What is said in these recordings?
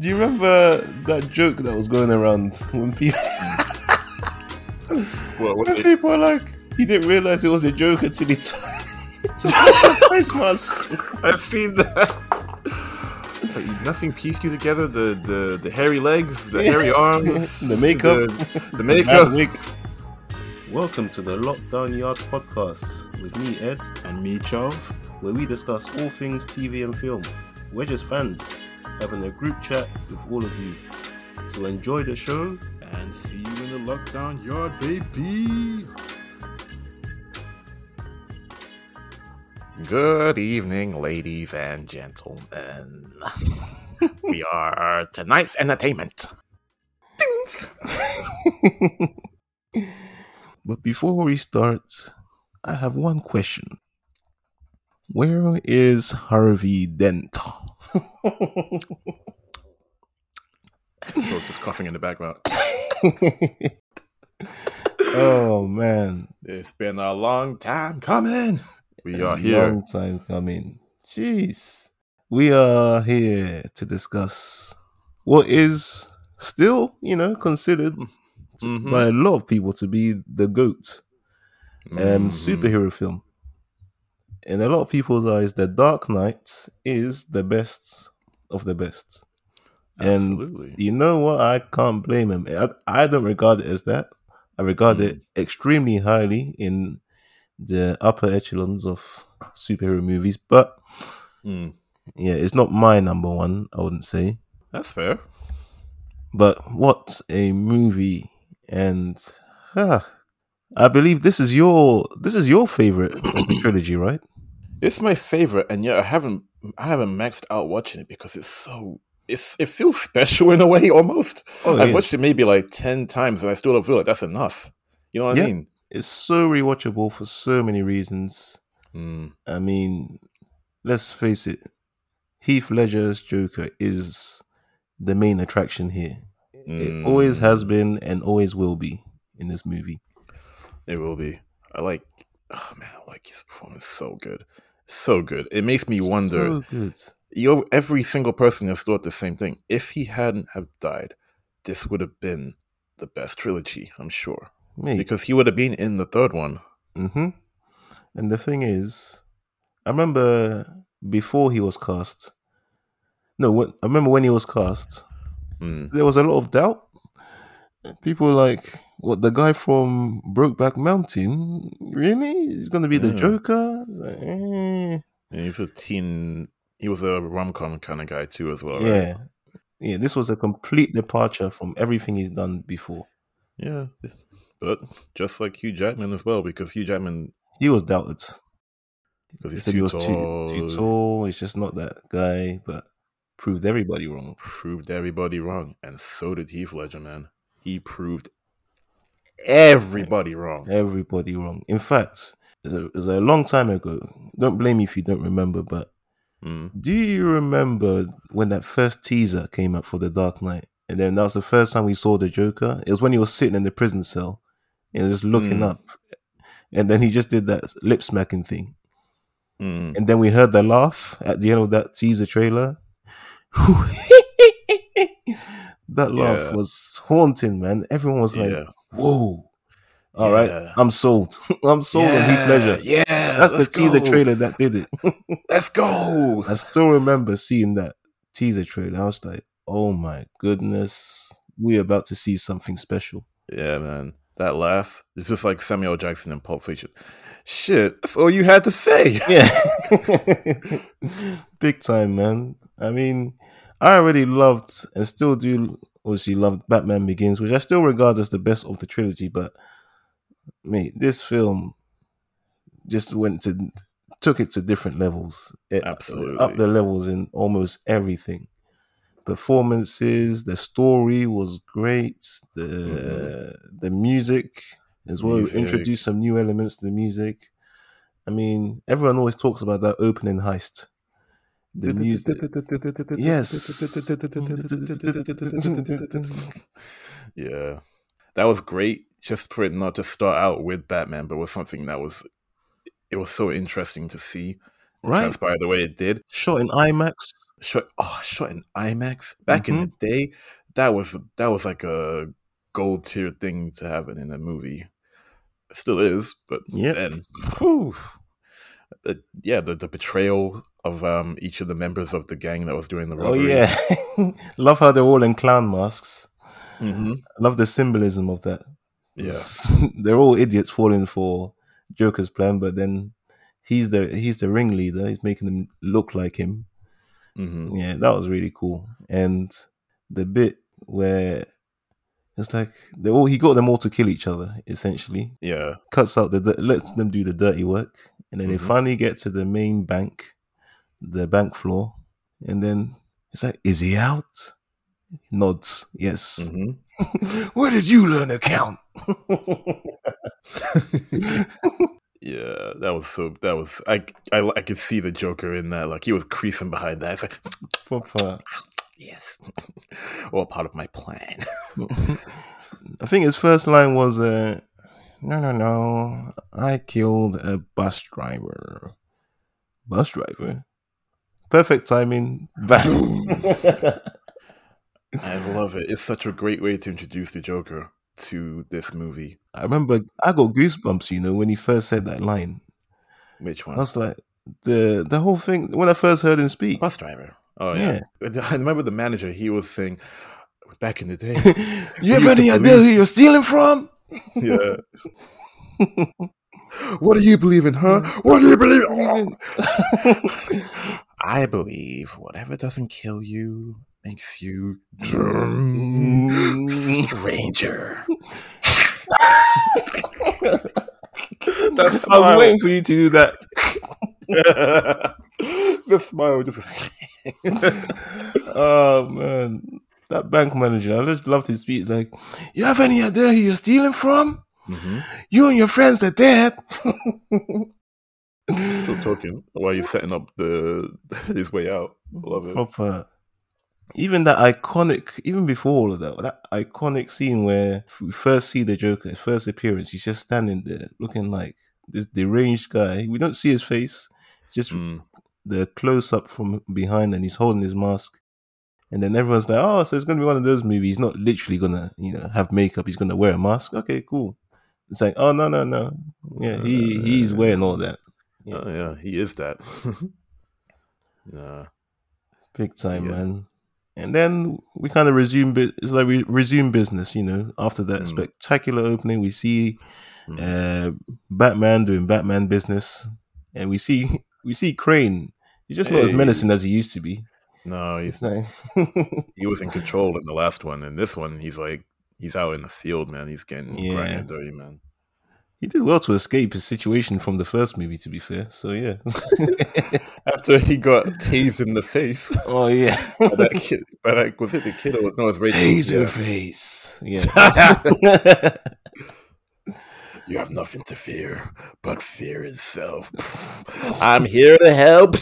Do you remember that joke that was going around when people What, what when they- people are like he didn't realize it was a joke until he took took off the face mask. I've seen that. It's like nothing pieced you together. The the the hairy legs, the hairy arms, The makeup. the, the makeup. Mad wig. Welcome to the Lockdown Yard podcast with me, Ed, And me, Charles. where we discuss all things TV and film. We're just fans having a group chat with all of you. So enjoy the show. And see you in the lockdown yard, baby. Good evening, ladies and gentlemen. we are tonight's entertainment. But before we start, I have one question. Where is Harvey Dent? So it's just coughing in the background. oh man, It's been a long time coming. We are here. Long time coming. Jeez. We are here to discuss what is still, you know, considered Mhm. by a lot of people to be the GOAT um, Mhm. superhero film. In a lot of people's eyes, The Dark Knight is the best of the best. And you know what? I can't blame him. I, I don't regard it as that. I regard Mm. it extremely highly in the upper echelons of superhero movies. But Mm. yeah, it's not my number one, I wouldn't say. That's fair. But what a movie! And ah, I believe this is your this is your favorite of the trilogy, right? It's my favorite, and yet I haven't I haven't maxed out watching it because it's so it's it feels special in a way almost. Oh, I've yeah. watched it maybe like ten times, and I still don't feel like that's enough. You know what Yeah. I mean? It's so rewatchable for so many reasons. Mm. I mean, let's face it, Heath Ledger's Joker is the main attraction here. It always has Mm. been and always will be in this movie. It will be. I like. Oh man, I like his performance so good, so good. It makes me wonder. So good. you every single person has thought the same thing. If he hadn't have died, this would have been the best trilogy, I'm sure, Mate. because he would have been in the third one. hmm And the thing is, I remember before he was cast. No, when, I remember when he was cast. Mm. There was a lot of doubt. People like, "What? The guy from Brokeback Mountain? Really? He's going to be the Joker?" Like, eh. And he's a teen. He was a rom com kind of guy too, as well. right? Yeah, yeah. This was a complete departure from everything he's done before. yeah. But just like Hugh Jackman as well, because Hugh Jackman, He was doubted. because He he's said too he was tall, too too tall. He's just not that guy. But proved everybody wrong. proved everybody wrong, and so did Heath Ledger. Man, he proved everybody wrong. Everybody wrong. In fact, it was a, it was a long time ago. Don't blame me if you don't remember. But Mm. do you remember when that first teaser came up for The Dark Knight? And then that was the first time we saw the Joker. It was when he was sitting in the prison cell and just looking Mm. up. And then he just did that lip smacking thing. Mm. And then we heard the laugh at the end of that teaser trailer. that laugh Yeah. was haunting, man. Everyone was like, yeah, whoa. All right, Yeah. I'm sold. I'm sold on Heath Ledger. Yeah, That's the teaser go. trailer that did it. Let's go. I still remember seeing that teaser trailer. I was like, oh my goodness, we're about to see something special. Yeah, man. That laugh is just like Samuel Jackson in Pulp Fiction. Shit, that's all you had to say. Yeah. Big time, man. I mean, I already loved and still do obviously loved Batman Begins, which I still regard as the best of the trilogy, but mate, this film just went to took it to different levels. It Absolutely. up the levels in almost everything. Performances, the story was great. The mm-hmm. the music as well. Music. Introduced some new elements to the music. I mean, everyone always talks about that opening heist. The music, yes. yeah. That was great just for it not to start out with Batman, but was something that was it was so interesting to see. Right. By the way it did. Shot in IMAX. Shot, oh, shot in IMAX back in Mm-hmm. the day. That was that was like a gold tier thing to happen in a movie. It still is, but yeah. then, whew, yeah, the, the betrayal of um, each of the members of the gang that was doing the robbery. Oh yeah. Love how they're all in clown masks. hmm Love the symbolism of that. yeah, they're all idiots falling for Joker's plan, but then he's the he's the ringleader. He's making them look like him. hmm Yeah, that was really cool. And the bit where it's like they all he got them all to kill each other essentially. yeah. Cuts out the lets them do the dirty work, and then they Mhm. finally get to the main bank, the bank floor, and then it's like, is he out? Nods, yes. hmm Where did you learn to count? Yeah, that was so. That was I. I. I could see the Joker in that. Like he was creasing behind that. It's like. Yes, all part of my plan. I think his first line was, uh, "No, no, no, I killed a bus driver." Bus driver. Perfect timing. Bang. I love it. It's such a great way to introduce the Joker to this movie. I remember I got goosebumps. You know when he first said that line. Which one? I was like, the the whole thing when I first heard him speak. Bus driver. Oh yeah. I remember the manager. He was saying, back in the day. you have any idea who you're stealing from? yeah. what do you believe in, huh? What do you believe? in? I believe whatever doesn't kill you makes you stranger. That's I was waiting for you to do that. the smile just. oh man, that bank manager, I just loved his speech. Like, you have any idea who you're stealing from? Mhm. You and your friends are dead. Still talking while you're setting up the his way out. Love it. Proper. Even that iconic, even before all of that, that iconic scene where we first see the Joker, his first appearance, he's just standing there looking like this deranged guy. We don't see his face, just Mm. The close up from behind, and he's holding his mask. And then everyone's like, "Oh, so it's gonna be one of those movies. He's not literally gonna, you know, have makeup. He's gonna wear a mask. Okay, cool." It's like, "Oh no, no, no. Yeah, he he's wearing all that Oh yeah, he is that. nah. big time, Yeah. man." And then we kind of resume. bu- It's like we resume business, you know. After that Mm. spectacular opening, we see Mm. uh, Batman doing Batman business, and we see we see Crane. He's just not as menacing as he used to be. No, he's like, he was in control in the last one, and this one he's like he's out in the field, man. He's getting Yeah. grinding dirty, man. he did well to escape his situation from the first movie. To be fair, so yeah. After he got tased in the face oh yeah, by that kid, by that was it the kid or was no, it was Rachel. Taser Yeah. face. Yeah. You have nothing to fear but fear itself. I'm here to help.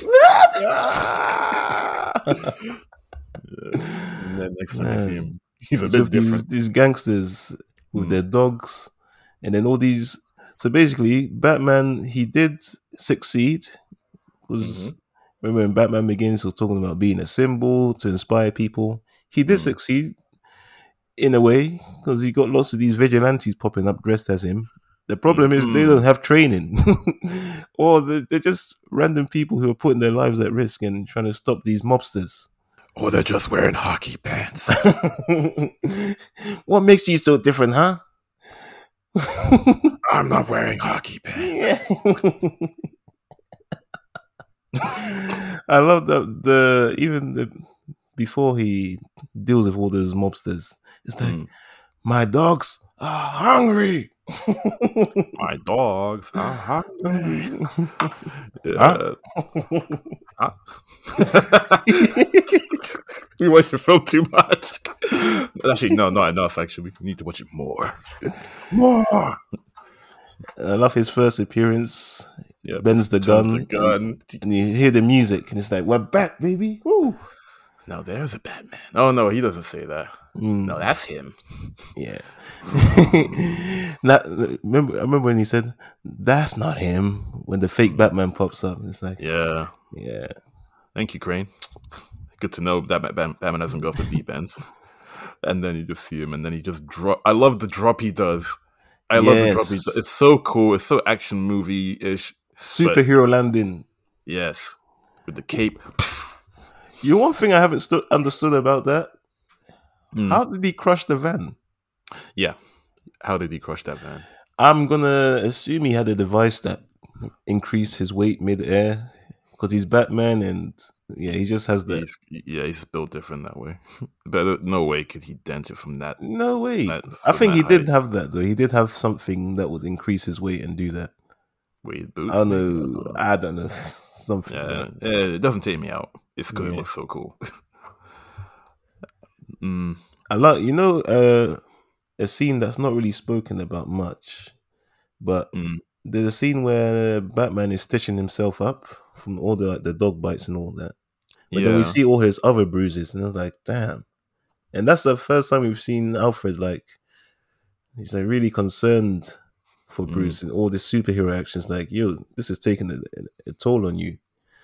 then next time you see him, he's a so bit these different. these gangsters with Mm. their dogs, and then all these. So basically, Batman he did succeed. Was Mm-hmm. remember in Batman Begins, he was talking about being a symbol to inspire people. He did Mm. succeed in a way because he got lots of these vigilantes popping up dressed as him. The problem is they Mhm. don't have training, or they- they're just random people who are putting their lives at risk and trying to stop these mobsters. Or they're just wearing hockey pants. what makes you so different, huh? I'm not wearing hockey pants. I love that the even the before he deals with all those mobsters, it's like Mm. my dogs are hungry. My dogs are hungry. Huh? Huh? we watched the film too much. Actually, no, not enough. Actually, we need to watch it more. More. I love his first appearance, Yeah, bends the gun, the gun. and you hear the music, and it's like we're back, baby. Woo! No, there's a Batman. Oh no, he doesn't say that. Mm, No, that's him. yeah. That- remember, I remember when he said, "That's not him." When the fake Batman pops up, it's like, Yeah. yeah, Thank you, Crane. Good to know that Bat- Bat- Batman doesn't go the deep end. And then you just see him, and then he just drop. I love the drop he does. I love the drop he does. It's so cool. It's so action movie ish. superhero landing. Yes, with the cape. You know, one thing I haven't stu- understood about that. Mm. How did he crush the van? Yeah. How did he crush that van? I'm gonna assume he had a device that increased his weight mid-air because he's Batman, and yeah, he just has the. He's, yeah, he's built different that way. but no way could he dent it from that. No way. that- I think he that did have that though. He did have something that would increase his weight and do that. Weight boots. I don't know. I don't know. Something. Yeah, like that. yeah, it doesn't take me out. It's it Yeah. looks so cool. mm, I like you know uh, a scene that's not really spoken about much, but Mm. there's a scene where Batman is stitching himself up from all the like the dog bites and all that. But yeah. then we see all his other bruises, and I was like, damn. And that's the first time we've seen Alfred like he's like really concerned for Mm. Bruce and all the superhero actions. Like, yo, this is taking a, a toll on you.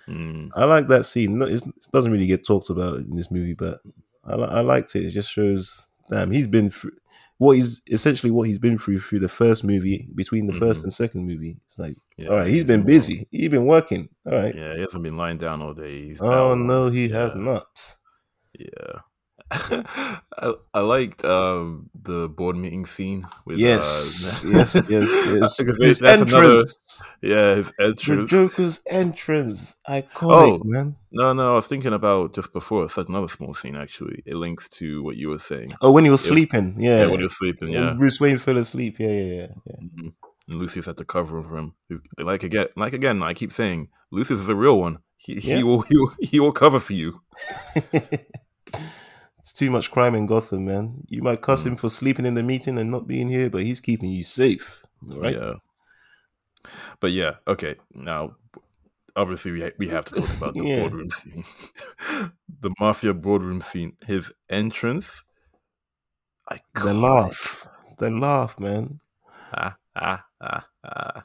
Mm, I like that scene. It doesn't really get talked about in this movie, but I, I liked it. It just shows, damn, he's been through what he's essentially what he's been through through the first movie between the first Mhm. and second movie. It's like, yeah, all right, he's been busy. He's been working. All right. Yeah, he hasn't been lying down all day. He's Oh out. no, he yeah, has not. Yeah. I, I liked um, the board meeting scene with Yes, uh, yes, yes, yes. His that's another- entrance, yeah his entrance. the. Joker's entrance, iconic, Oh. man. No, no, I was thinking about just before such another small scene. Actually, it links to what you were saying. Oh, when he was It sleeping, Yeah, yeah. when he was sleeping. When Yeah, Bruce Wayne fell asleep. Yeah, yeah, yeah. yeah. Mhm. and Lucius had to cover for him. Like again, like again, I keep saying, Lucius is a real one. He, Yeah. he will he will he will cover for you. it's too much crime in Gotham, man. You might cuss Mm. him for sleeping in the meeting and not being here, but he's keeping you safe, right? Yeah. But yeah, okay. Now, obviously, we ha- we have to talk about the Yeah. boardroom scene, the mafia boardroom scene. His entrance, I The laugh, the laugh, man. Ah, ah, ah, ah.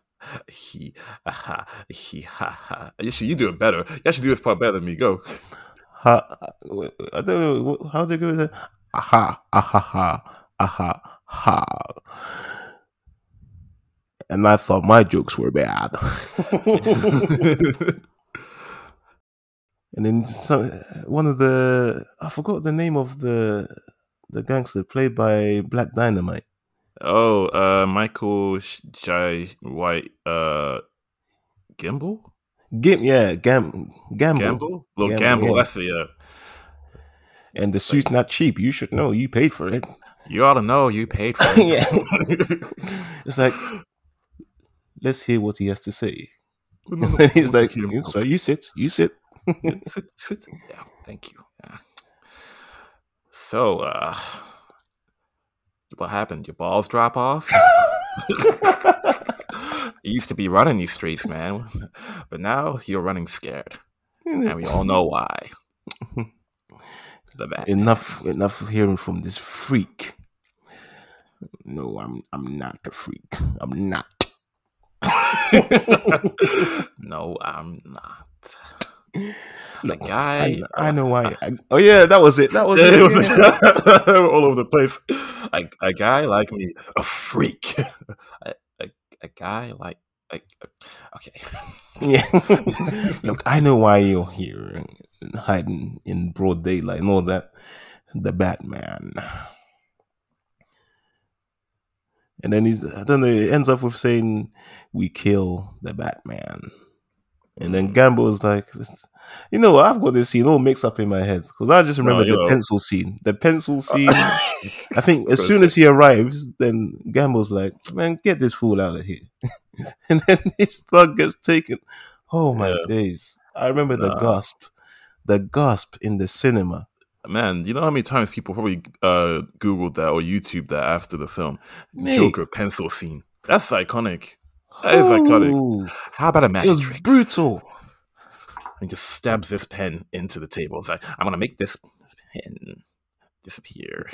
He, ah, ha, he, ha, ha. You should you do it better. You actually do this part better than me. Go. Ha, I don't know wh- how they go with it. Aha, aha, ha, aha, ha. And I thought my jokes were bad. and then some, one of the I forgot the name of the the gangster played by Black Dynamite. oh, uh, Michael Jai White, uh, Gimble, Gim, yeah, Gam, Gambol. Gambol, little Gambol, Gambol. yeah. That's it. Yeah. And the suit's not cheap. You should know. You paid for it. You ought to know you paid for it. yeah. it's like, let's hear what he has to say. And then he's like, right. You sit. You sit. sit, sit. Yeah, thank you. Yeah. So, uh, what happened? Your balls drop off? you used to be running these streets, man, but now you're running scared, mm, and we all know why. The back. enough. Enough hearing from this freak. No, I'm. I'm not a freak. I'm not. no, I'm not. The Look, guy. I, I know why. I, oh yeah, that was it. That was it. it was yeah. all over the place. A, a guy like me, a freak. a, a, guy like, like, okay. Yeah. Look, I know why you're here, hiding in broad daylight and all that. The Batman. And then he's, I don't know, it ends up with saying, We kill the Batman. And then Mm. Gambol's like, You know? I've got this scene all mixed up in my head because I just remember you the know. pencil scene. The pencil scene. I think as soon as he arrives, then Gambol's like, "Man, get this fool out of here," and then his thug gets taken. Oh my Yeah. days! I remember the gasp, the gasp in the cinema. Man, you know how many times people probably uh, Googled that or YouTube that after the film? Mate. Joker pencil scene. That's iconic. That is iconic. How about a It magic was trick? brutal. He just stabs this pen into the table. It's like, I'm gonna make this pen disappear.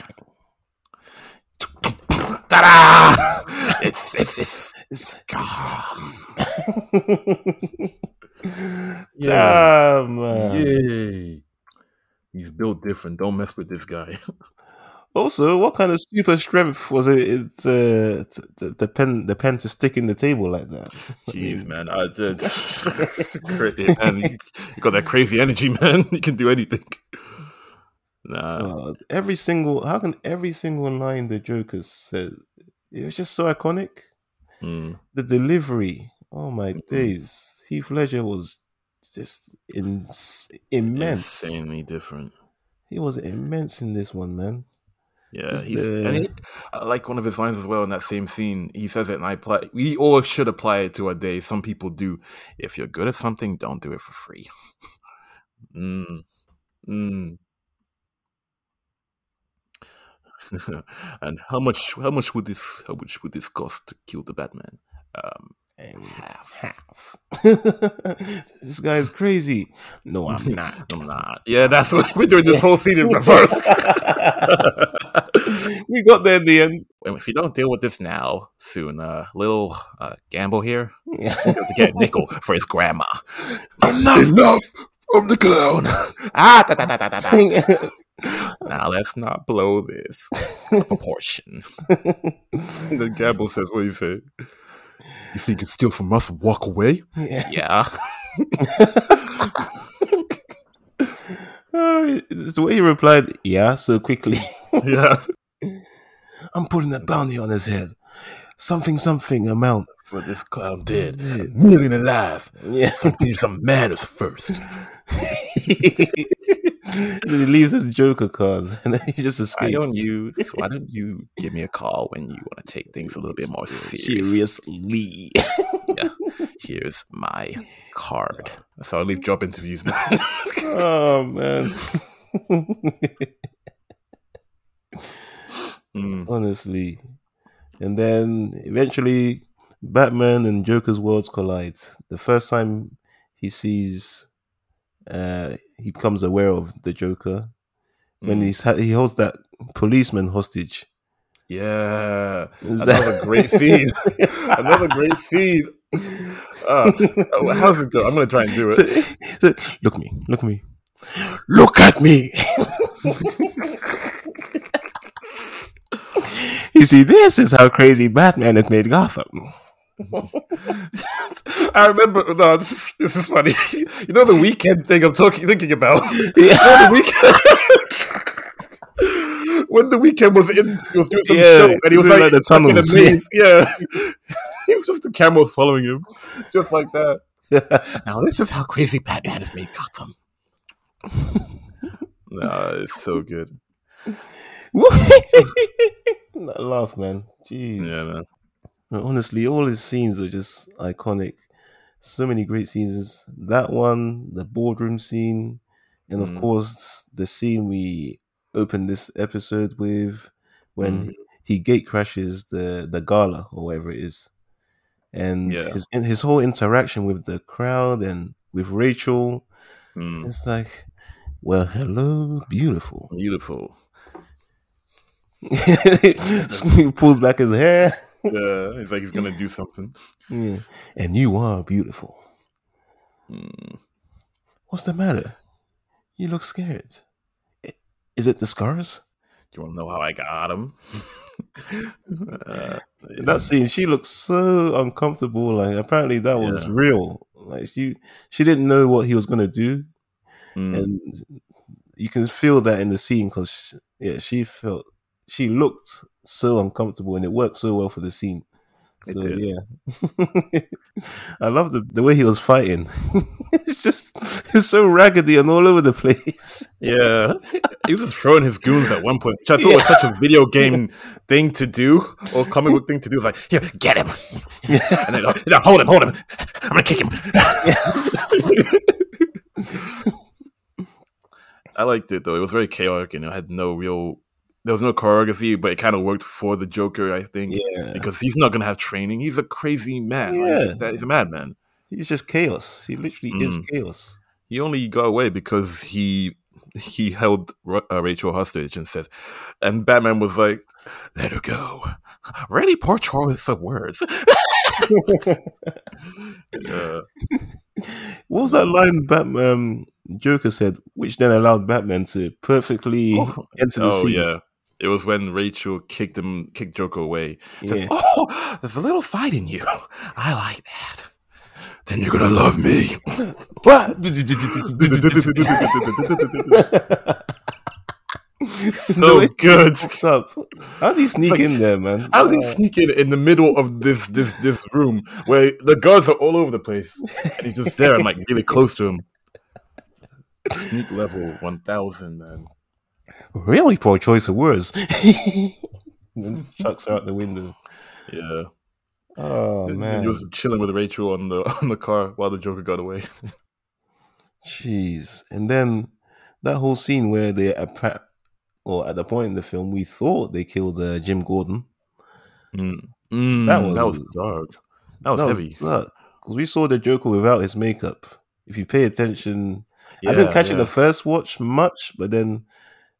Ta-da! It's it's it's, it's gone. Damn, man. Yay! He's built different. Don't mess with this guy. Also, what kind of super strength was it? uh, the, the pen, the pen to stick in the table like that. Jeez, man, I did. Cra- and you, got that crazy energy, man. You can do anything. Nah, Uh, every single, how can every single line the Joker said, it was just so iconic. Mm, The delivery, oh my Mhm. days, Heath Ledger was just in, immense. insanely different. He was immense in this one, man. Yeah, Just, he's uh, and he, I like one of his lines as well in that same scene. He says it, and I apply. We all should apply it to our day. Some people do. If you're good at something, don't do it for free. mm. Mm. and how much? How much would this? How much would this cost to kill the Batman? Um, half. half. this guy's crazy. No, I'm not. I'm not. Yeah, that's what we're doing. This whole scene in reverse. we got there in the end. If you don't deal with this now, soon, uh, little uh, Gambol here Yeah. to get a nickel for his grandma. Enough, enough from the clown. ah, da, da, da, da, da, da. Now let's not blow this proportion. and then Gambol says, "What do you say? You think you can steal from us and walk away? yeah. Yeah." Uh, it's the way he replied, yeah, so quickly. yeah. I'm putting a bounty on his head. Something, something amount. For this clown dead. Yeah. A million alive. Yeah. Something some manners first. he leaves his Joker cards and then he just escapes. Why don't you? Why don't you give me a call when you want to take things a little bit more serious? Seriously. Here's my card. So I leave job interviews. oh, man. Mm, Honestly. And then eventually, Batman and Joker's worlds collide. The first time he sees, uh, he becomes aware of the Joker when mm. he's ha- he holds that policeman hostage. yeah, Is another that- great scene. another great scene. Uh, oh, how's it go? I'm gonna try and do So- it. so, look at me, look at me, look at me. you see, this is how crazy Batman has made Gotham. I remember. No, this is this is funny. You know the Weeknd thing I'm talking thinking about. Yeah. when the Weeknd when the Weeknd was in he was doing some Yeah, show and he was like, like, the stuck in a tunnels, maze. Yeah. he was just the camels following him. Just like that. Now this is how crazy Batman has made Gotham. nah, it's so good. That laugh, man. Jeez. Yeah, man. No, honestly, all his scenes are just iconic. So many great scenes. That one, the boardroom scene, and of Mm. course the scene we opened this episode with when Mm. he gate crashes the the gala or whatever it is, and Yeah. his his whole interaction with the crowd and with Rachel. Mm, It's like, well, hello, beautiful. beautiful. he pulls back his hair. Yeah, he's like he's gonna do something. Yeah. And you are beautiful. Mm. What's the matter? You look scared. Is it the scars? Do you want to know how I got them? uh, In That scene, she looks so uncomfortable. Like apparently that was Yeah. real. Like she she didn't know what he was gonna do, mm, and you can feel that in the scene because yeah, she felt she looked so uncomfortable, and it worked so well for the scene. So yeah, I love the the way he was fighting. it's just it's so raggedy and all over the place. Yeah, he was just throwing his goons at one point, which I thought was such a video game thing to do or comic book thing to do. It was like, here, get him, and then, hold him, hold him. I'm gonna kick him. I liked it though. It was very chaotic and it had no real. There was no choreography, but it kind of worked for the Joker, I think, Yeah, because he's not gonna have training. He's a crazy man. Like, he's, Yeah. he's a madman. he's just chaos. He literally is Mm. chaos. he only got away because he he held uh, Rachel hostage and said, and Batman was like, "Let her go." Really poor choice of words. yeah. What was that line Batman um, Joker said, which then allowed Batman to perfectly oh, enter the oh, scene? yeah. It was when Rachel kicked him, kicked Joker away. Said, yeah. "Oh, there's a little fight in you. I like that." Then you're gonna love me. What? so good. Up? How do you sneak like, in there, man? How do you uh, sneak in in the middle of this this this room where the guards are all over the place, and he's just there and like really close to him? Sneak level one thousand, man. Really poor choice of words. and chucks her out the window. Yeah. Oh man. He was chilling with Rachel on the on the car while the Joker got away. Jeez. And then that whole scene where they or at the point in the film we thought they killed uh, Jim Gordon. Mm. Mm, that was that was dark. That was that heavy. Because we saw the Joker without his makeup. If you pay attention, yeah, I didn't catch yeah. it the first watch much, but then,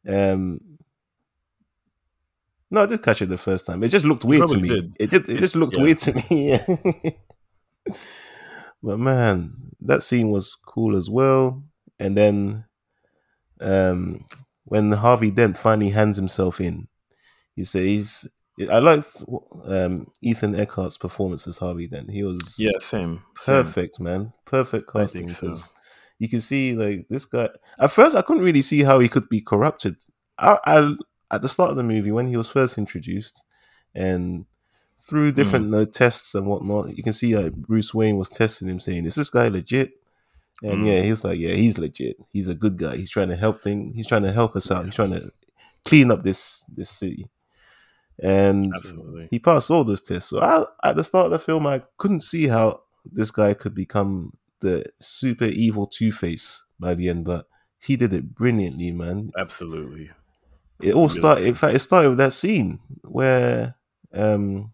um, no, I did catch it the first time. It just looked weird to me. Did. It just it just looked yeah. weird to me. but man, that scene was cool as well. And then, um, when Harvey Dent finally hands himself in, he says, "I liked um, Ethan Eckhart's performance as Harvey Dent. He was yeah, same, perfect, same. man, perfect casting. So. You can see like this guy. At first, I couldn't really see how he could be corrupted. I, I at the start of the movie when he was first introduced, and through hmm. different mm. tests and whatnot, you can see like Bruce Wayne was testing him, saying, "Is this guy legit?" And mm. yeah, he was like, yeah, he's legit. He's a good guy. He's trying to help things. He's trying to help us out. He's trying to clean up this this city. And Absolutely. he passed all those tests. So I, at the start of the film, I couldn't see how this guy could become the super evil Two Face by the end, but he did it brilliantly, man. Absolutely. It all started. In fact, it started with that scene where, um,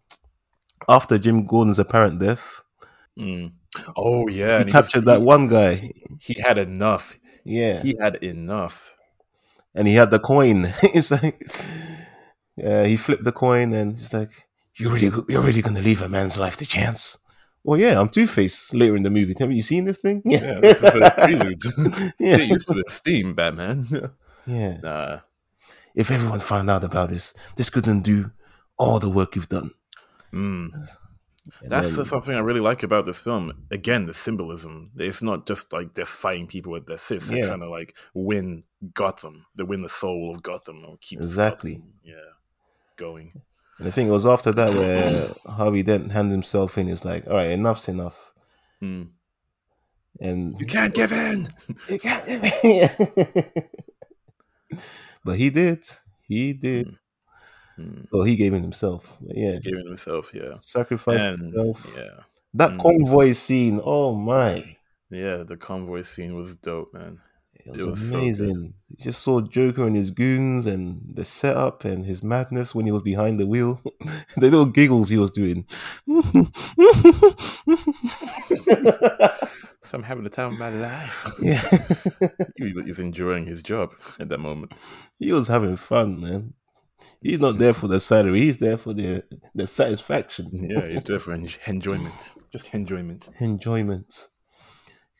after Jim Gordon's apparent death, mm. Oh yeah, he captured he, that one guy. He had enough. Yeah, he had enough, and he had the coin. it's like, yeah, he flipped the coin, and he's like, "You're really, you're really gonna leave a man's life to chance." Well, yeah, I'm Two Face later in the movie. Haven't you seen this thing? Yeah, this is a prelude. yeah. Get used to the steam, Batman. yeah. Nah. If everyone found out about this, this could undo all the work you've done. Mm. That's then, something I really like about this film. Again, the symbolism. It's not just like they're fighting people with their fists. They're trying to like win Gotham. They win the soul of Gotham or keep exactly. Gotham, yeah, going. And the thing was after that where Harvey Dent hands himself in. It's like, all right, enough's enough. Mm. And you can't give in. You can't give in. but he did. He did. Mm. Well, he gave in himself. Yeah, he gave in himself. Yeah, sacrificed himself. Yeah, that mm. convoy scene. Oh my. Yeah, the convoy scene was dope, man. It was, it was amazing. So you just saw Joker and his goons and the setup and his madness when he was behind the wheel. the little giggles he was doing. so I'm having the time of my life. Yeah. he was enjoying his job at that moment. He was having fun, man. He's not there for the salary. He's there for the the satisfaction. Yeah, he's there for enjoyment. Just enjoyment. Enjoyment.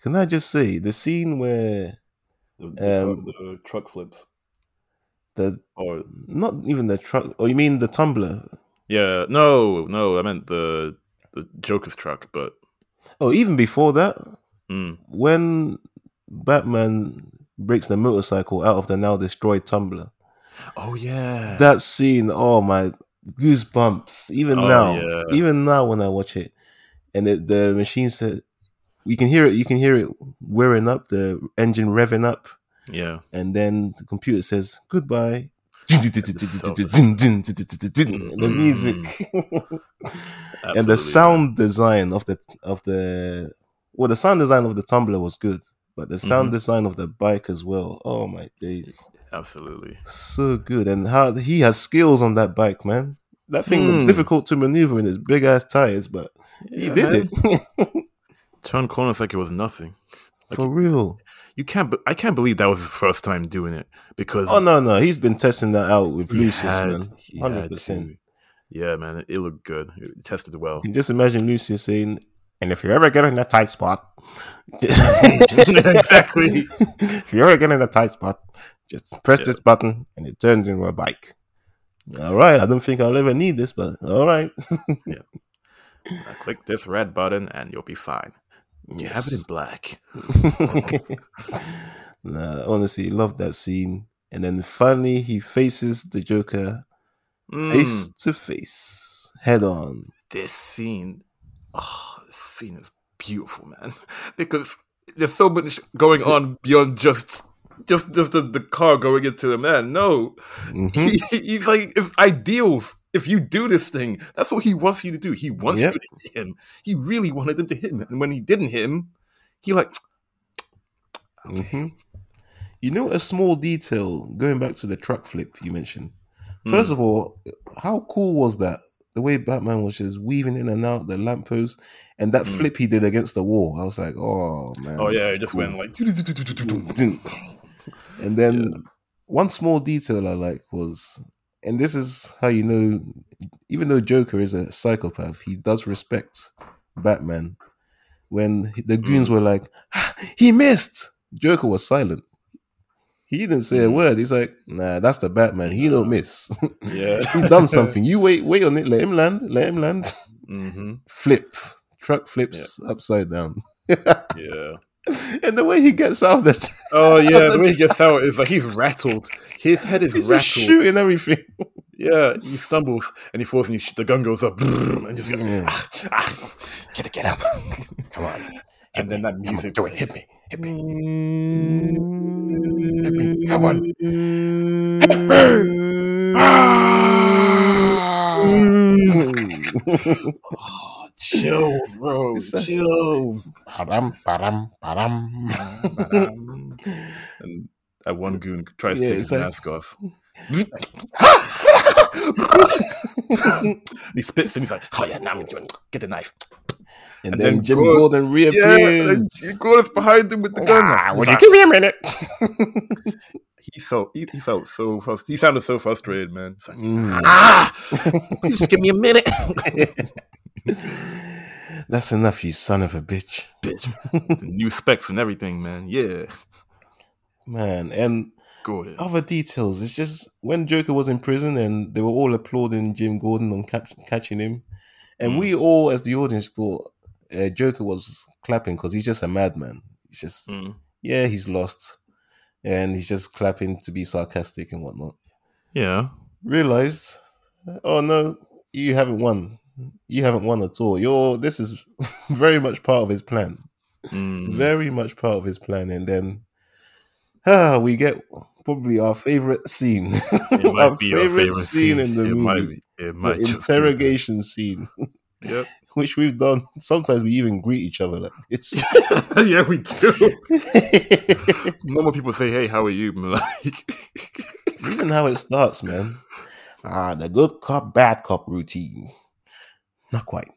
Can I just say the scene where the, the, um, the truck flips, the or not even the truck? Or oh, you mean the tumbler? Yeah. No, no. I meant the the Joker's truck, but oh, even before that, mm. when Batman breaks the motorcycle out of the now destroyed tumbler. Oh yeah, that scene. Oh my goosebumps. Even oh, now, yeah. even now when I watch it, and it, the machine said, you can hear it. You can hear it wearing up, the engine revving up. Yeah, and then the computer says goodbye. the music and the sound design of the of the well the sound design of the tumbler was good but the sound mm-hmm. design of the bike as well oh my days Absolutely. So good. And how he has skills on that bike, man. That thing mm. was hmm. difficult to maneuver in his big ass tires, but yeah, he did man. it. Turn corners like it was nothing. Like, For real. you can't. be- I can't believe that was his first time doing it because Oh no, no, he's been testing that out with Lucius, had- man. Hundred percent. Yeah, man, it, it looked good. It tested well. You can just imagine Lucius saying, "And if you ever get in a tight spot, exactly. if you ever get in a tight spot, just press Yeah. this button and it turns into a bike." All right, I don't think I'll ever need this, but all right. Now click this red button and you'll be fine. You have it in black. nah, honestly, love that scene. And then finally, he faces the Joker Mm, face to face, head on. this scene, oh, this scene is beautiful, man. Because there's so much going on beyond just just just the, the car going into the man. No, Mhm. he, he's like it's ideals. If you do this thing, that's what he wants you to do. He wants Yep. you to hit him. He really wanted him to hit him, and when he didn't hit him, he like hmm You know, a small detail going back to the truck flip you mentioned. First Mm. of all, how cool was that? The way Batman was just weaving in and out the lamppost and that Mm. flip he did against the wall. I was like, oh man. oh yeah, it just cool. went like and then Yeah. one small detail I like was, and this is how you know, even though Joker is a psychopath, he does respect Batman. When the goons Mm. were like, "Ah, he missed, Joker was silent. He didn't say a Mm. word. He's like, nah, that's the Batman. He don't miss. yeah, He's done something. You wait, wait on it. Let him land. Let him land. hmm Flip. Truck flips upside down. Yeah. and the way he gets out of the Oh yeah, the way he gets out is like he's rattled. His head is he's rattled. shooting everything. Yeah, he stumbles and he falls and he the gun goes up and just goes, Yeah. ah, ah, get it, get up. Come on. and then that music. do it. Hit me. Hit me. Hit me. Come on. Oh, chills, bro. It's a- chills. Param, param, param. Ba-dam. and that one goon tries Yeah, to take it's his like- mask off. he spits and he's like, "Oh yeah, now I'm doing. Get the knife." And, And then, then Jim Gordon- Gordon Yeah, reappears. and Gordon's behind him with the gun. Ah, He's would you like- give me a minute? he so he, he felt so frust- he sounded so frustrated, man. Like, Mm. ah, just give me a minute, That's enough, you son of a bitch. bitch. New specs and everything, man. Yeah, Man, and Gordon. other details. It's just when Joker was in prison and they were all applauding Jim Gordon on cap- catching him. And Mm. we all, as the audience, thought uh, Joker was clapping because he's just a madman. He's just, Mm. yeah, he's lost. And he's just clapping to be sarcastic and whatnot. Yeah, Realized, oh no, you haven't won. You haven't won at all. You're, this is very much part of his plan. Mm. very much part of his plan. And then ah, we get probably our favorite scene, It our be favorite, favorite scene, in the it movie, Might be, it might the just be. interrogation scene, Yep. which we've done. Sometimes we even greet each other like this. yeah, we do. Normal people say, "Hey, how are you?" Like, even how it starts, man. Ah, the good cop, bad cop routine. Not quite.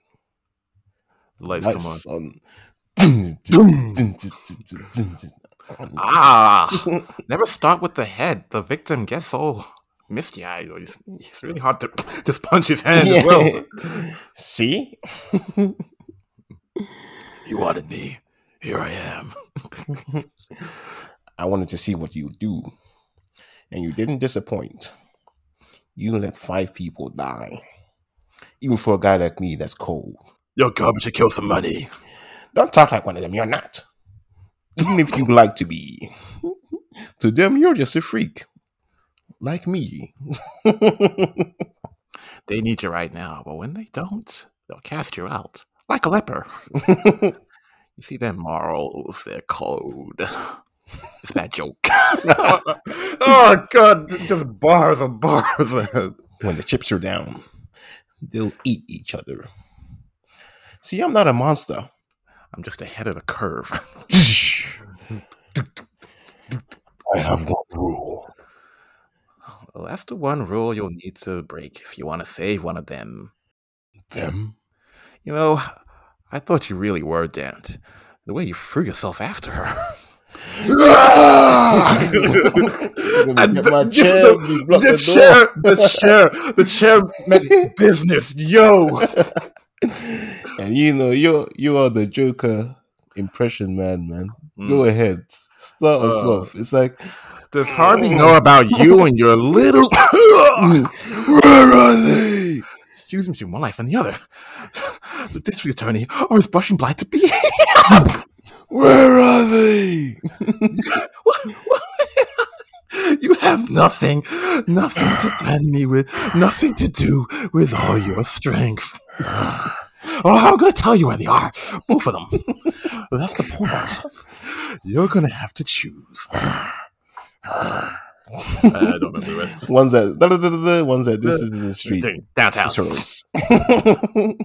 lights come on. On. Ah, never start with the head. The victim gets all misty eyed. It's, it's really hard to just punch his hand as well. See? You wanted me. Here I am. I wanted to see what you do. And you didn't disappoint. You let five people die. Even for a guy like me that's cold. You're garbage to kill some money. Don't talk like one of them. You're not. Even if you like to be. to them, you're just a freak. Like me. They need you right now, but when they don't, they'll cast you out like a leper. You see their morals, their code. It's that joke. oh god, just bars and bars, man. when the chips are down, they'll eat each other. See, I'm not a monster. I'm just ahead of the curve. I have one rule. Well, that's the one rule you'll need to break if you want to save one of them. Them? You know, I thought you really were damned. the way you threw yourself after her. and the, my chair, the- the the chair, the chair, the chair meant business, yo. and you know you you are the Joker impression man, man. Go Mm. ahead, start us Uh, off. It's like Does Harvey know about you and your little? where are they? Excuse me, between one life and the other. The district attorney or is brushing blind to be. Where are they? you have nothing, nothing to threaten me with, nothing to do with all your strength. Oh, I'm gonna tell you where they are, both of them. That's the point. You're gonna have to choose. I don't remember the rest. One's at da, da, da, da, da, one's at this uh, is the street. Downtown. Sorrows.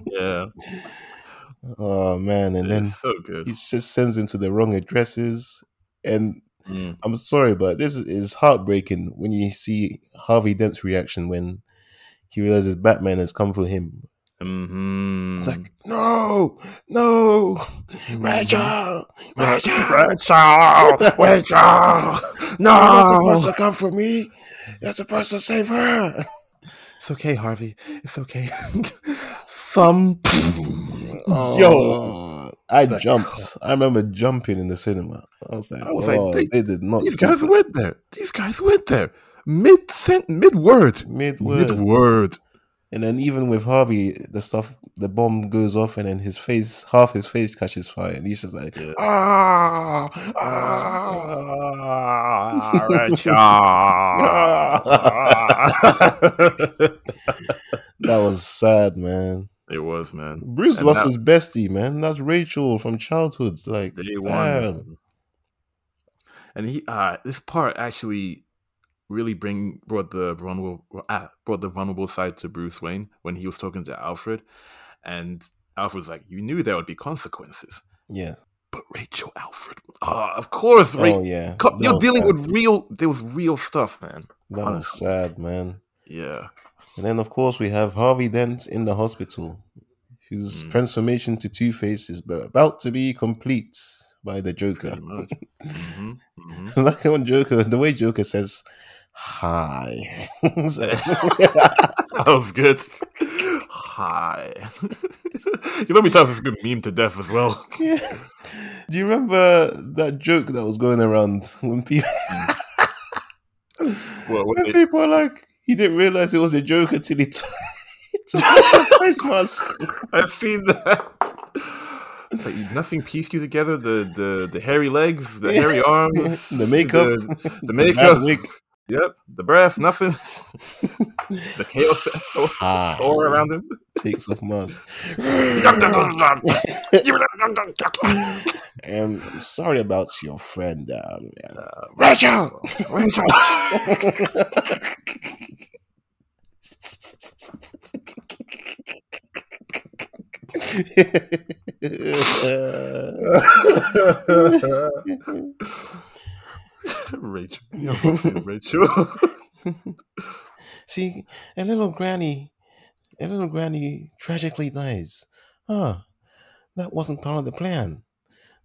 Yeah, oh man, and then so good. he just sends him to the wrong addresses. And Mm. I'm sorry, but this is, heartbreaking when you see Harvey Dent's reaction when he realizes Batman has come for him. Mhm. It's like, no, no, Mm-hmm. Rachel, Rachel, Rachel, Rachel, you're not supposed to come for me. You're supposed to save her. It's okay, Harvey. It's okay. Some Oh, I The jumped. Uh, I remember jumping in the cinema. I was like, I was like, oh, they- they, did not. these guys that. went there. These guys went there. Mid sent mid word. mid word. Mid word. And then even with Harvey, the stuff, the bomb goes off, and then his face, half his face catches fire, and he's just like, Yeah. ah, ah. Rachel. That was sad, man. it was man. Bruce And lost that- his bestie, man. That's Rachel from childhood. Like, Day damn. one. And he uh this part actually really bring brought the vulnerable uh, brought the vulnerable side to Bruce Wayne when he was talking to Alfred and Alfred's like, You knew there would be consequences. Yeah. But Rachel Alfred Ah, of course, Ra- Oh yeah. co- you're dealing sad. with real there was real stuff, man. That was sad, man. Yeah. And then, of course, we have Harvey Dent in the hospital, whose Mm. transformation to Two Face is about to be complete by the Joker. Pretty much. hmm hmm like when Joker, the way Joker says, "Hi," So- That was good. Hi. you know me times it's a good meme to death as well. Yeah. Do you remember that joke that was going around when people, Well, when when they- people are like, he didn't realize it was a joke until he took he took off the face mask. I've seen that. It's like nothing pieced you together. The the the hairy legs, the hairy arms, The makeup. the, the makeup. Wig. Yep, the breath, nothing. the chaos Hi. all around him. Takes off mask. Um, I'm sorry about your friend, um, Uh, Rachel. Rachel. Rachel. Rachel. See, a little granny, a little granny tragically dies. Ah, that wasn't part of the plan.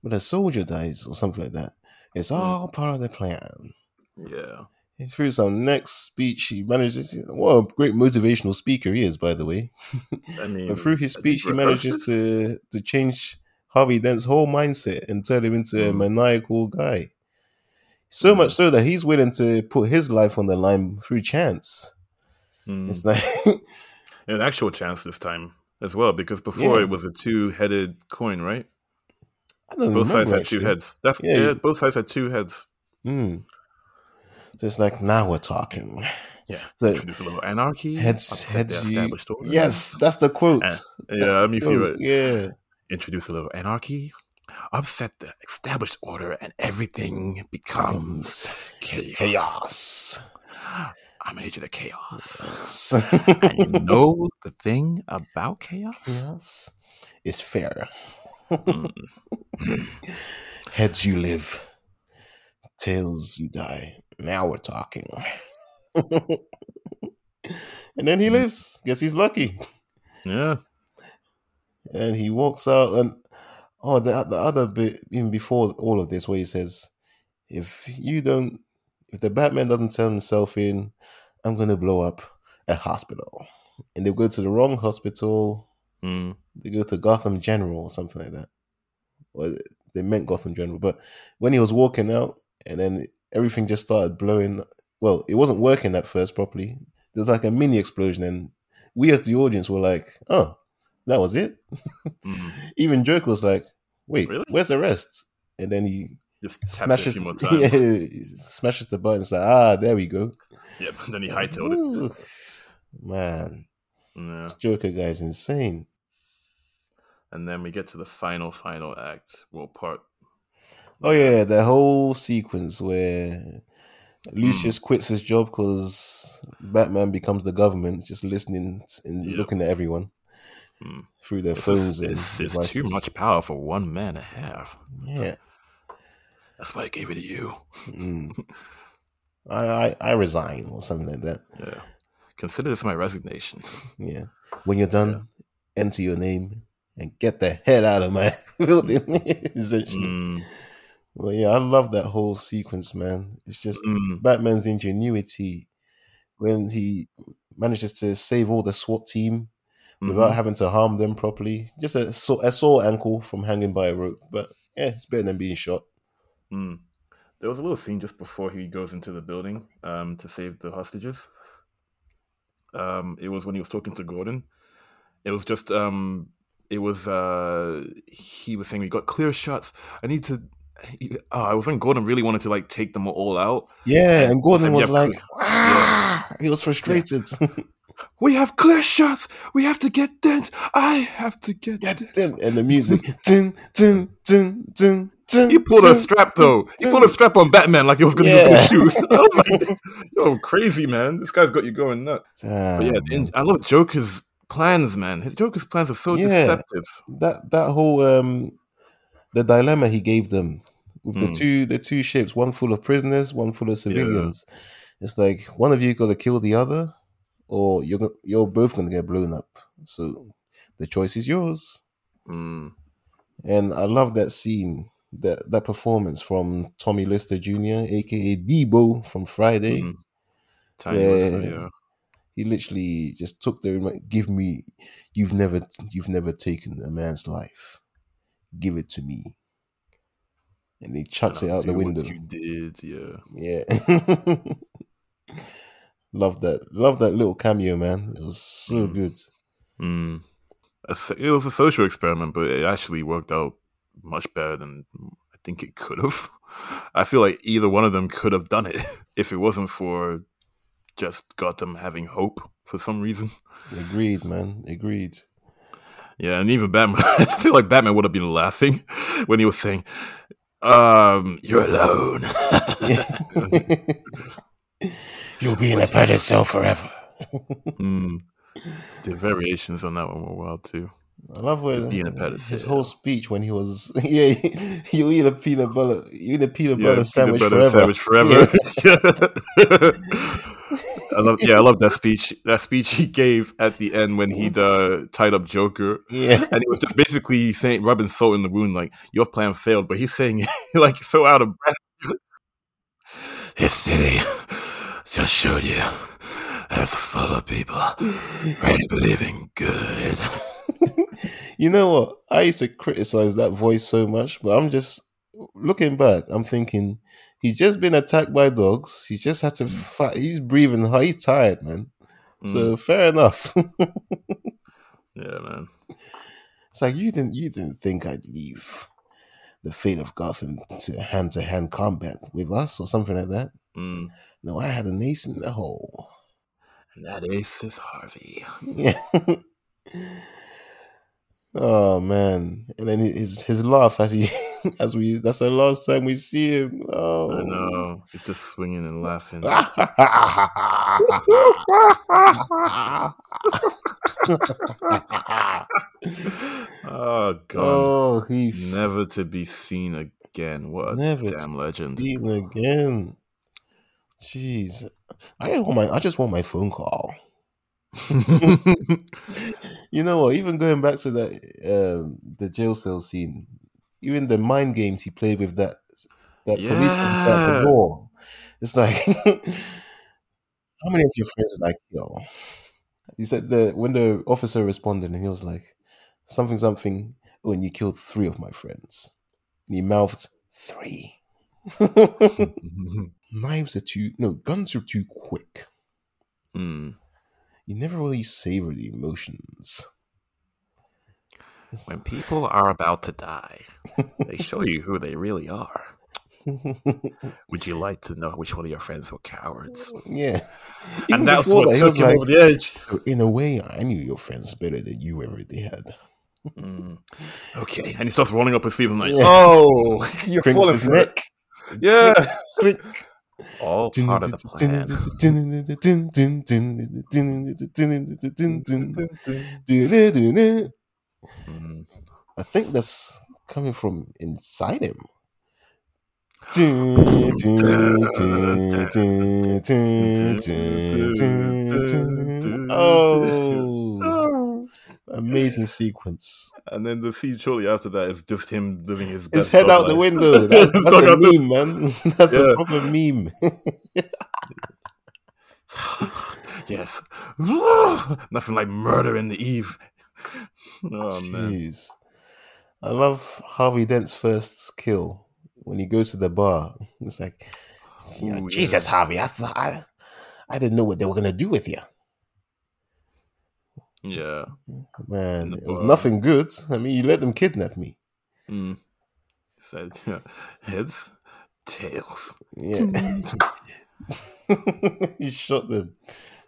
But a soldier dies or something like that. It's all part of the plan. yeah. And through some next speech, he manages. What a great motivational speaker he is, by the way. I mean, But through his speech, he manages to to change Harvey Dent's whole mindset and turn him into a Mm. maniacal guy. So much so that he's willing to put his life on the line through chance. Mm. It's like, an actual chance this time as well, because before Yeah. it was a two-headed coin, right? I don't Both sides had two heads. That's Yeah, yeah. both sides had two heads. Mm. So it's like now we're talking. Yeah. So Introduce a little anarchy. heads, heads. You, established order. yes, that's the quote. That's Yeah. Let me feel quote, it. Yeah. Introduce a little anarchy. Upset the established order, and everything becomes chaos. Chaos. I'm an agent of chaos. And you know the thing about chaos? yes. It's fair. Mm. Heads you live, tails you die. Now we're talking. and then he lives. Guess he's lucky. Yeah. And he walks out and Oh, the the other bit even before all of this, where he says, "If you don't, if the Batman doesn't turn himself in, I'm gonna blow up a hospital." And they go to the wrong hospital. Mm. They go to Gotham General or something like that. Or they meant Gotham General, but when he was walking out, and then everything just started blowing. Well, it wasn't working at first properly. There was like a mini explosion, and we as the audience were like, "Oh, that was it." Mm. Even Joker was like, "Wait, Really? where's the rest?" And then he Just taps it a smashes, few more yeah, he smashes the button. It's like, ah, there we go. Yep. And then he hightailed it. Man, Yeah. this Joker guy's insane. And then we get to the final, final act. Well, part. Oh yeah, the whole sequence where Hmm. Lucius quits his job because Batman becomes the government, just listening and Yeah. looking at everyone Hmm. through their This phones is, and is too much power for one man to have. Yeah, That's why I gave it to you. Mm. I, I I resign or something like that. Yeah. Consider this my resignation. Yeah, when you're done, enter your name and get the hell out of my building. Essentially. Mm, Well, yeah, I love that whole sequence, man. It's just Mm. Batman's ingenuity when he manages to save all the SWAT team without mhm. having to harm them properly. Just a, a sore ankle from hanging by a rope, but yeah, it's better than being shot. Mm. There was a little scene just before he goes into the building um, to save the hostages. Um, it was when he was talking to Gordon. It was just, um, it was, uh, he was saying, We got clear shots. I need to. He, oh, I was when Gordon really wanted to like take them all out. Yeah, And Gordon then was like, have ah! he was frustrated. We have clear shots. We have to get Dent. I have to get Yeah, Dent. dun, and the music, dun, dun, dun, dun, dun, He pulled a strap though. He dun. pulled a strap on Batman like he was going to Yeah. use his shoes. I was like, "Yo, crazy man! This guy's got you going nuts." Damn, But yeah, I love Joker's plans, man. His Joker's plans are so Yeah. deceptive. that that whole um the dilemma he gave them with the Mm. two the two ships, one full of prisoners, one full of civilians. It's like one of you got to kill the other, or you're you're both going to get blown up. So the choice is yours. Mm, And I love that scene, that that performance from Tommy Lister Jr., aka Debo from Friday. Lister, yeah. He literally just took the remote. Give me. You've never you've never taken a man's life. Give it to me. And he chucks And it out the window. You did, yeah. Yeah. love that. Love that little cameo, man. It was so Mm. good. Mm. It was a social experiment, but it actually worked out much better than I think it could have. I feel like either one of them could have done it if it wasn't for just Gotham having hope for some reason. Agreed, man. Agreed. Yeah, and even Batman. I feel like Batman would have been laughing when he was saying, "Um, you're alone." You'll be in a cell forever. Mm. The variations on that one were wild too. I love where Being a pedophile. his whole speech when he was yeah you eat a peanut butter you eat a peanut Yeah, butter sandwich butter forever. sandwich forever. Yeah. I love, yeah, I love that speech. That speech he gave at the end when he uh, tied up Joker, Yeah, and he was just basically saying, rubbing salt in the wound, like your plan failed. But he's saying, it like so out of breath. This city just showed you it's full of people ready believing good. you know what? I used to criticize that voice so much, but I'm just looking back. I'm thinking he's just been attacked by dogs. He just had to fight. He's breathing hard. He's tired, man. So fair enough. yeah, man. it's like you didn't you didn't think I'd leave the fate of Gotham to hand to hand combat with us or something like that. Mm. No, I had an ace in the hole. And that ace is Harvey. Yeah. oh man! And then his his laugh as he as we that's the last time we see him. Oh, I know. He's just swinging and laughing. oh god. oh, he Never to be seen again. What a Never damn legend. seen again. Jeez, I just want my I just want my phone call. You know what? Even going back to that um, the jail cell scene, even the mind games he played with that that police officer at the door. It's like how many of your friends are like yo? He said the when the officer responded and he was like something something when you killed three of my friends. And he mouthed three. Knives are too no, guns are too quick. Mm. You never really savor the emotions. When people are about to die, they show you who they really are. Would you like to know which one of your friends were cowards? yeah. Even and that's what that, took him like, over the edge. in a way, I knew your friends better than you ever did. Mm. Okay, and he starts rolling up his sleeve and like, Yeah. oh, you're Crinks falling his for neck. Yeah. All part of the plan. Mm. I think that's coming from inside him. Oh, amazing sequence. And then the scene shortly after that is just him living his His head out the window. That's, that's a out the- meme, man. That's a proper meme. yes. Nothing like murder in the eve. Oh man. Jeez. I love Harvey Dent's first kill when he goes to the bar. It's like, yeah, Ooh, Jesus, Harvey, I thought I, I didn't know what they were gonna do with you. Yeah. Man, it was nothing good. I mean, you let them kidnap me. Mm. Said yeah. heads, tails. Yeah. he shot them.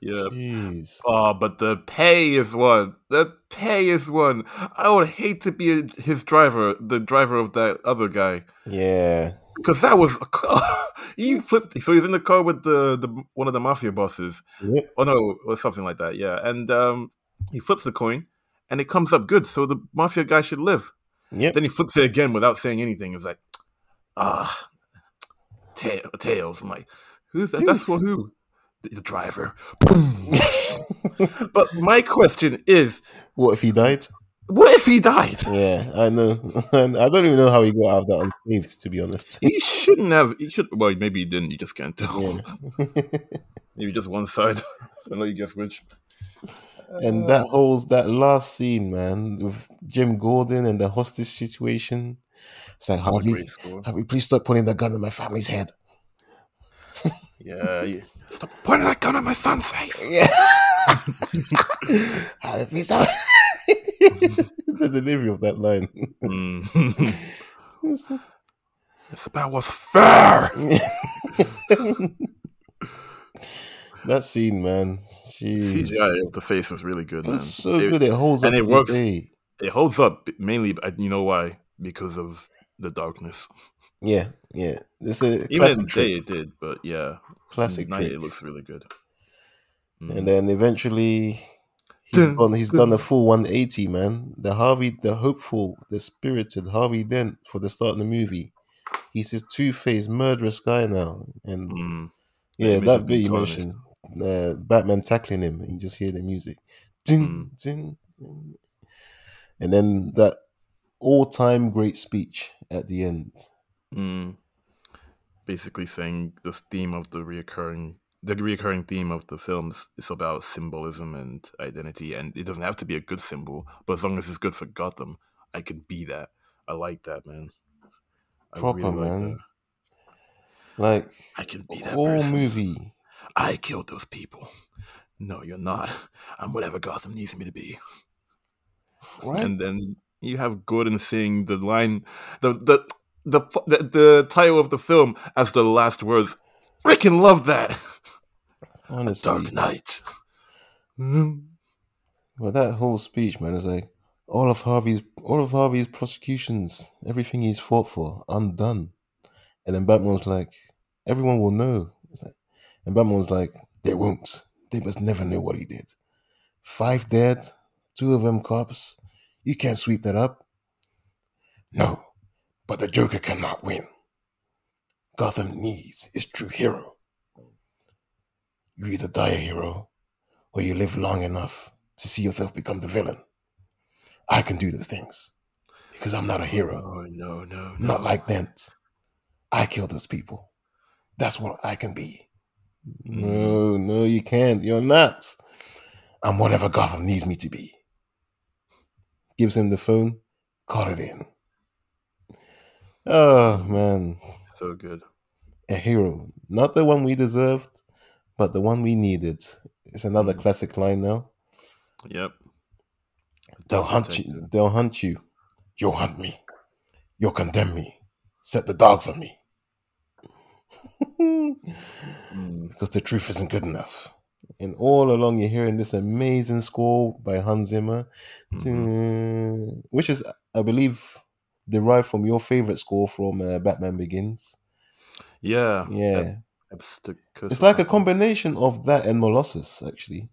Yeah. Jeez. Oh, but the pay is one. The pay is one. I would hate to be his driver, the driver of that other guy, Yeah. because that was a car. he flipped. So he's in the car with the, the one of the mafia bosses. Yep. Oh no, or something like that. Yeah, and um, he flips the coin, and it comes up good. So the mafia guy should live. Yep. Then he flips it again without saying anything. It's like, ah, ta- tails. I'm like, who's that? That's for who? The, the driver. but my question is, What if he died? what if he died? Yeah, I know. And I don't even know how he got out of that unscathed, to be honest. He shouldn't have. He should. Well, maybe he didn't. You just can't tell. Yeah. Maybe just one side. I'll let you guess which. And that whole that last scene, man, with Jim Gordon and the hostage situation. It's like Harvey. Harvey, please stop putting the gun in my family's head. Yeah, yeah. Stop pointing that gun at my son's face. Yeah. Harvey, please stop. the delivery of that line. Mm. it's about what's fair. that scene, man. Jeez. CGI of the face is really good. It's so It- good. It holds up and it works. day. It holds up mainly. You know why? Because of the darkness. Yeah, yeah. It's a Even in classic the day it did, but yeah, Classic night trick. it looks really good. Mm. And then eventually he's Dun, gone he's done a full 180, man. The Harvey the hopeful, the spirited Harvey Dent for the start of the movie. He's this two-faced murderous guy now. And Mm. yeah, that bit you mentioned. Uh, Batman tackling him, and you just hear the music. Ding, Mm. ding, ding. And then that all-time great speech at the end. Mm. Basically saying this theme of the reoccurring the reoccurring theme of the films is about symbolism and identity and it doesn't have to be a good symbol, but as long as it's good for Gotham, I can be that. I like that, man. I Proper, like man. that. Like I can be that all person. movie. I killed those people. No, you're not. I'm whatever Gotham needs me to be. Right? And then you have Gordon saying the line, the the the the, the title of the film as the last words. Freaking love that. Honestly. Dark Knight. But hmm. that whole speech, man, is like all of Harvey's all of Harvey's prosecutions, everything he's fought for, undone. And then Batman's like, everyone will know. It's like, and Batman's like, they won't. They must never know what he did. Five dead, two of them cops. You can't sweep that up. No, but the Joker cannot win. Gotham needs its true hero. You either die a hero, or you live long enough to see yourself become the villain. I can do those things. because I'm not a hero. Oh no, no, I'm not like Dent. I kill those people. That's what I can be. No, no, you can't. You're not. I'm whatever Gotham needs me to be. Gives him the phone. Call it in. Oh man, So good. a hero, not the one we deserved, but the one we needed. It's another Mm. classic line now. Yep. They'll hunt you. They'll hunt you. You'll hunt me. You'll condemn me. Set the dogs on me. Mm. because the truth isn't good enough. And all along, you're hearing this amazing score by Hans Zimmer, Mhm. which is, I believe, derived from your favorite score from uh, Batman Begins. Yeah. Yeah, That's it's like a combination of that and Molossus, actually.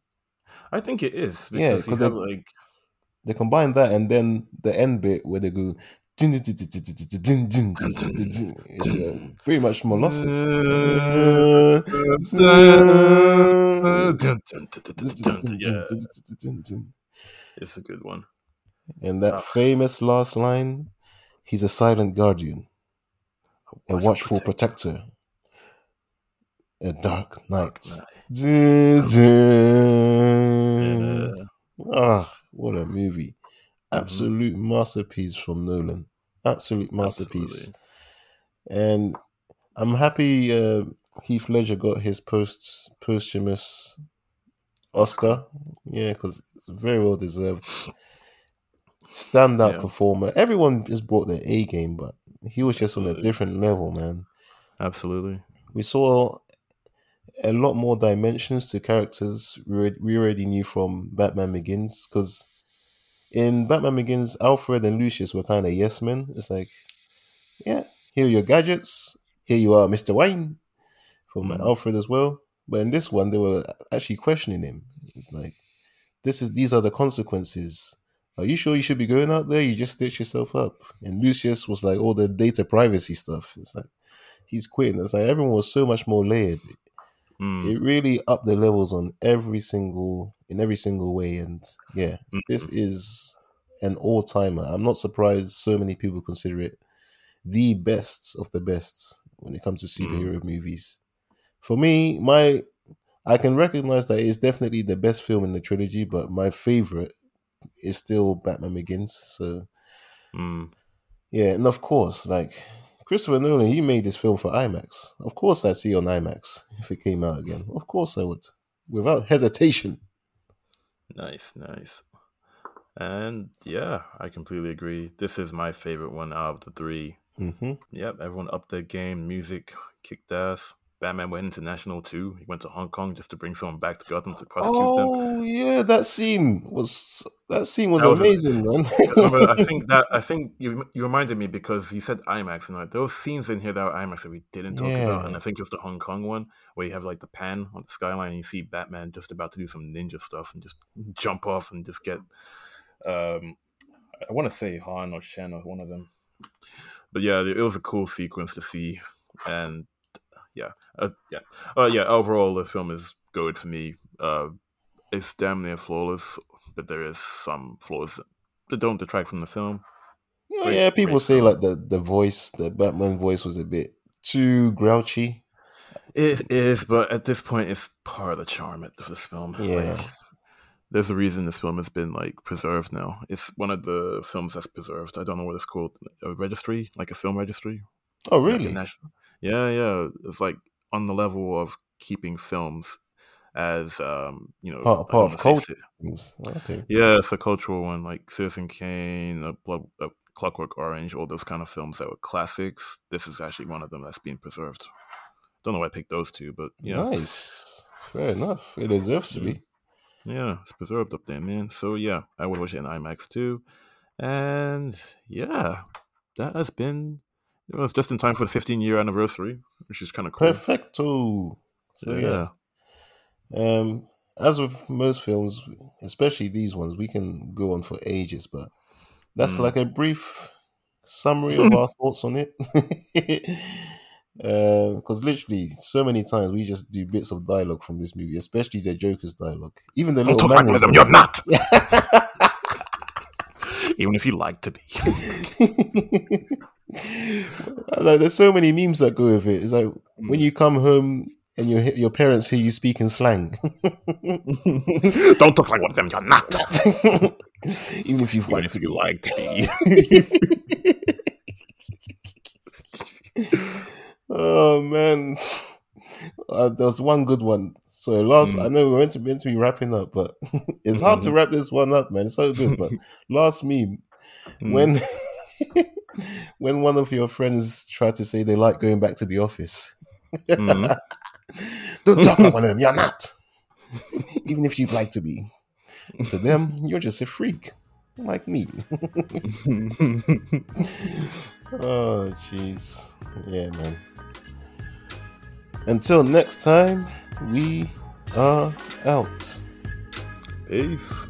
I think it is Yeah, because you 'cause have they- like They combine that and then the end bit where they go. Uh, pretty much Molossus. yeah, it's a good one. And that Ah. famous last line, he's a silent guardian, a watchful protector, a dark knight. Dun, dun. Yeah. Ah, what a movie. Mhm. Absolute masterpiece from Nolan. Absolute masterpiece. Absolutely. And I'm happy uh, Heath Ledger got his post posthumous Oscar. Yeah, because it's very well deserved. Standout Yeah. performer. Everyone just brought their A game, but he was just on a different level, man. Absolutely. We saw a lot more dimensions to characters we we already knew from Batman Begins. Because in Batman Begins, Alfred and Lucius were kind of yes men. It's like, yeah, here are your gadgets. Here you are, Mr. Wayne, from Mhm. Alfred as well. But in this one, they were actually questioning him. It's like, this is these are the consequences. Are you sure you should be going out there? You just stitch yourself up. And Lucius was like all the data privacy stuff. It's like he's quitting. It's like everyone was so much more layered. Mm. It really upped the levels on every single in every single way. And yeah, this is an all timer. I'm not surprised so many people consider it the best of the best when it comes to superhero movies. For me, my I can recognize that it's definitely the best film in the trilogy, but my favorite is still Batman Begins. So Mm. yeah, and of course, like Christopher Nolan, he made this film for IMAX. Of course, I'd see it on IMAX if it came out again. Of course, I would, without hesitation. Nice, nice. And yeah, I completely agree. This is my favorite one out of the three. hmm Yep, everyone upped their game. Music kicked ass. Batman went international too. He went to Hong Kong just to bring someone back to Gotham to prosecute them. Oh yeah, that scene was that scene was That was- amazing, man. I think that I think you you reminded me because you said IMAX and like those scenes in here that were IMAX that we didn't talk about, and I think it was the Hong Kong one where you have like the pan on the skyline and you see Batman just about to do some ninja stuff and just jump off and just get um I want to say Han or Shen or one of them, but yeah, it was a cool sequence to see, and yeah, uh, yeah, uh, yeah. Overall, this film is good for me. Uh, it's damn near flawless, but there is some flaws that don't detract from the film. yeah, Great- yeah, people say film. like the the voice, the Batman voice was a bit too grouchy. It is, but at this point, it's part of the charm of this film. Yeah. Like, there's a reason this film has been like preserved now. It's one of the films that's preserved. I don't know what it's called, a registry, like a film registry. Oh, Like really? national- yeah, yeah. It's like on the level of keeping films as um, you know, Part- part of culture. Okay. Yeah, it's a cultural one, like Citizen Kane, uh, Blood, uh, Clockwork Orange, all those kind of films that were classics. This is actually one of them that's being preserved. Don't know why I picked those two, but yeah, Nice. Fair enough. It deserves to be. yeah, it's preserved up there, man. So yeah, I would watch it in IMAX too, and yeah, that has been. It was just in time for the 15 year anniversary, which is kind of cool. Perfecto. So yeah. Um, as with most films, especially these ones, we can go on for ages, but that's Mm. like a brief summary of our thoughts on it. Because literally, so many times we just do bits of dialogue from this movie, especially the Joker's dialogue. Even the Don't little talk like of them. You're not. Even if you like to be. like, there's so many memes that go with it. It's like when you come home and your your parents hear you speak in slang. Don't talk like one of them. You're not. Even if you Even like if to you be. like to. Oh man, uh, there was one good one. So last, Mm. I know we're meant to meant to be wrapping up, but it's hard to Mhm. wrap this one up, man. It's so good. But last meme Mm. when when one of your friends tried to say they like going back to the office. Mhm. Don't talk like one of them. You're not. Even if you'd like to be. To them, you're just a freak, like me. Oh, jeez. Yeah, man. Until next time, we are out. Peace.